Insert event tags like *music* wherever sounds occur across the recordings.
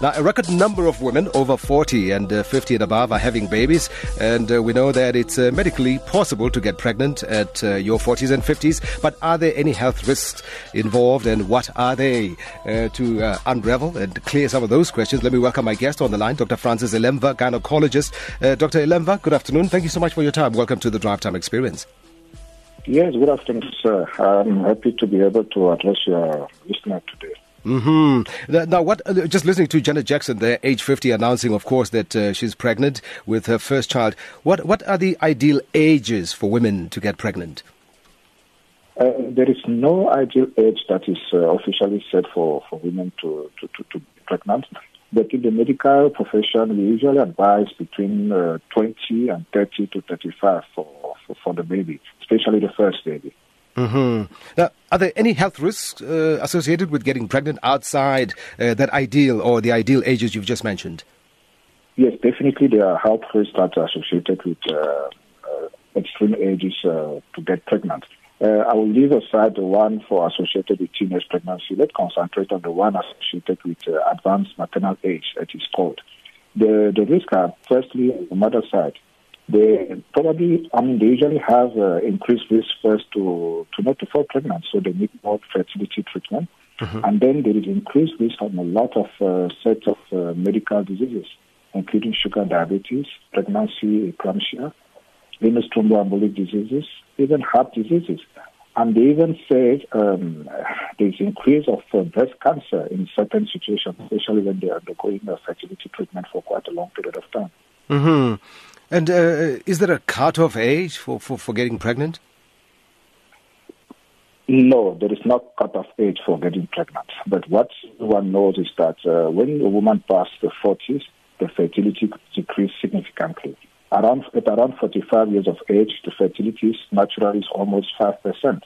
Now, a record number of women over 40 and uh, 50 and above are having babies, and uh, we know that it's uh, medically possible to get pregnant at uh, your 40s and 50s. But are there any health risks involved, and what are they? Uh, to uh, unravel and clear some of those questions, let me welcome my guest on the line, Dr. Francis Ilemva, gynecologist. Dr. Ilemva, good afternoon. Thank you so much for your time. Welcome to the Drive Time Experience. Yes, good afternoon, sir. I'm happy to be able to address your listener today. Mm-hmm. Now, what? Uh, just listening to Janet Jackson, there, age fifty, announcing, of course, that uh, she's pregnant with her first child. What? What are the ideal ages for women to get pregnant? Uh, there is no ideal age that is uh, officially set for, for women to, to, to, to, be pregnant. But in the medical profession, we usually advise between uh, 20 and 30 to 35 for, for, for the baby, especially the first baby. Mm-hmm. Now, are there any health risks uh, associated with getting pregnant outside uh, that ideal or the ideal ages you've just mentioned? Yes, definitely there are health risks that are associated with uh, uh extreme ages uh, to get pregnant. Uh, I will leave aside the one for associated with teenage pregnancy. Let's concentrate on the one associated with advanced maternal age, that is called. The, the risks are firstly on the mother side they probably, I mean, they usually have uh, increased risk first to, to not to fall pregnant, so they need more fertility treatment. Mm-hmm. And then there is increased risk on a lot of uh, sets of uh, medical diseases, including sugar diabetes, pregnancy, eclampsia, venous thromboembolic diseases, even heart diseases. And they even said um, there's increase of uh, breast cancer in certain situations, especially when they are undergoing fertility treatment for quite a long period of time. Mm-hmm. And uh, is there a cut-off age for, for, for getting pregnant? No, there is no cut-off age for getting pregnant. But what one knows is that uh, when a woman passes the 40s, the fertility decreases significantly. Around, at around 45 years of age, the fertility naturally is almost 5%.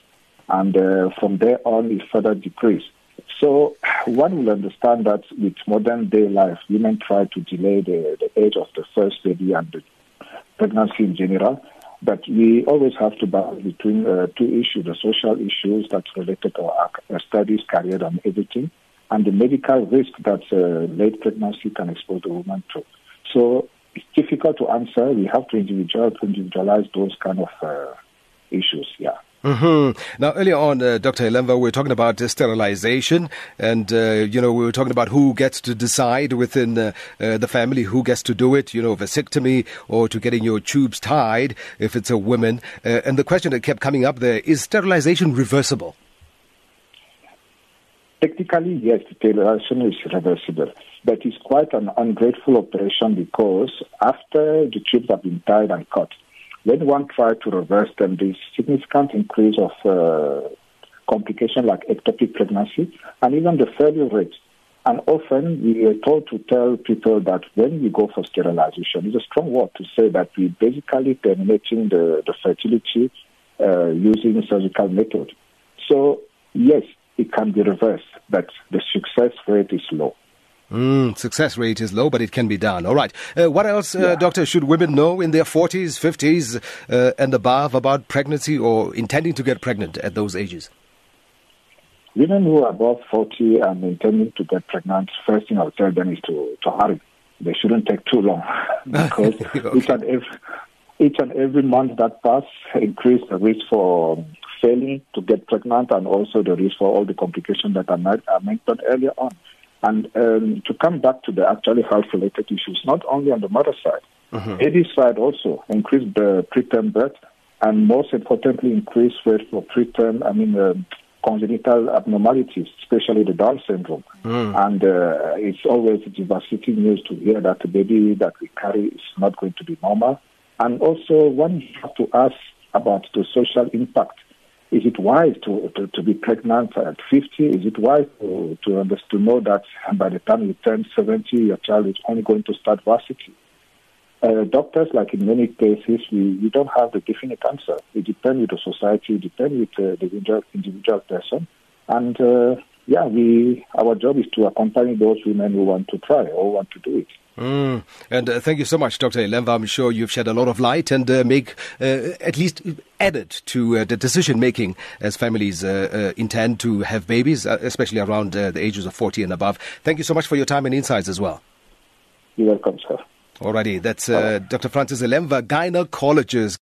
And uh, from there on, it further decreases. So *sighs* one will understand that with modern day life, women try to delay the, the age of the first baby and the pregnancy in general. But we always have to balance between uh, two issues, the social issues that's related to our studies, career, and everything, and the medical risk that uh, late pregnancy can expose the woman to. So it's difficult to answer. We have to individual, individualize those kind of uh, issues, yeah. Mm-hmm. Now, earlier on, uh, Dr. Ilemva, we were talking about uh, sterilization, and uh, you know we were talking about who gets to decide within uh, uh, the family who gets to do it. You know, vasectomy or to getting your tubes tied if it's a woman. Uh, and the question that kept coming up there is sterilization reversible? Technically, yes, sterilization is reversible, but it's quite an ungrateful operation because after the tubes have been tied and cut, when one tries to reverse them, there's significant increase of uh, complication like ectopic pregnancy and even the failure rate. And often we are told to tell people that when we go for sterilization, it's a strong word to say that we're basically terminating the, the fertility uh, using surgical method. So yes, it can be reversed, but the success rate is low. Mm, success rate is low, but it can be done. All right. Uh, what else, uh, yeah. Doctor, should women know in their 40s, 50s, uh, and above about pregnancy or intending to get pregnant at those ages? Women who are above 40 and intending to get pregnant, first thing I would tell them is to, to hurry. They shouldn't take too long *laughs* because okay. each, and every, each and every month that passes increases the risk for failing to get pregnant and also the risk for all the complications that I mentioned earlier on. And um, to come back to the actually health-related issues, not only on the mother side, mm-hmm. baby side also increased the preterm birth, and most importantly, increased rate for preterm, I mean, um, congenital abnormalities, especially the Down syndrome. Mm. And uh, it's always devastating news to hear that the baby that we carry is not going to be normal. And also, one have to ask about the social impact is it wise to, to, to, be pregnant at 50? Is it wise to, to, to know that by the time you turn 70, your child is only going to start varsity? Uh, doctors, like in many cases, we, we don't have the definite answer. It depends with the society, it depends with uh, the individual, individual person. And uh, yeah, we our job is to accompany those women who want to try or want to do it. Mm. And uh, thank you so much, Dr. Ilemva. I'm sure you've shed a lot of light and uh, make uh, at least added to uh, the decision making as families uh, uh, intend to have babies, especially around the ages of 40 and above. Thank you so much for your time and insights as well. You're welcome, sir. Alrighty, that's Dr. Francis Ilemva, gynecologist.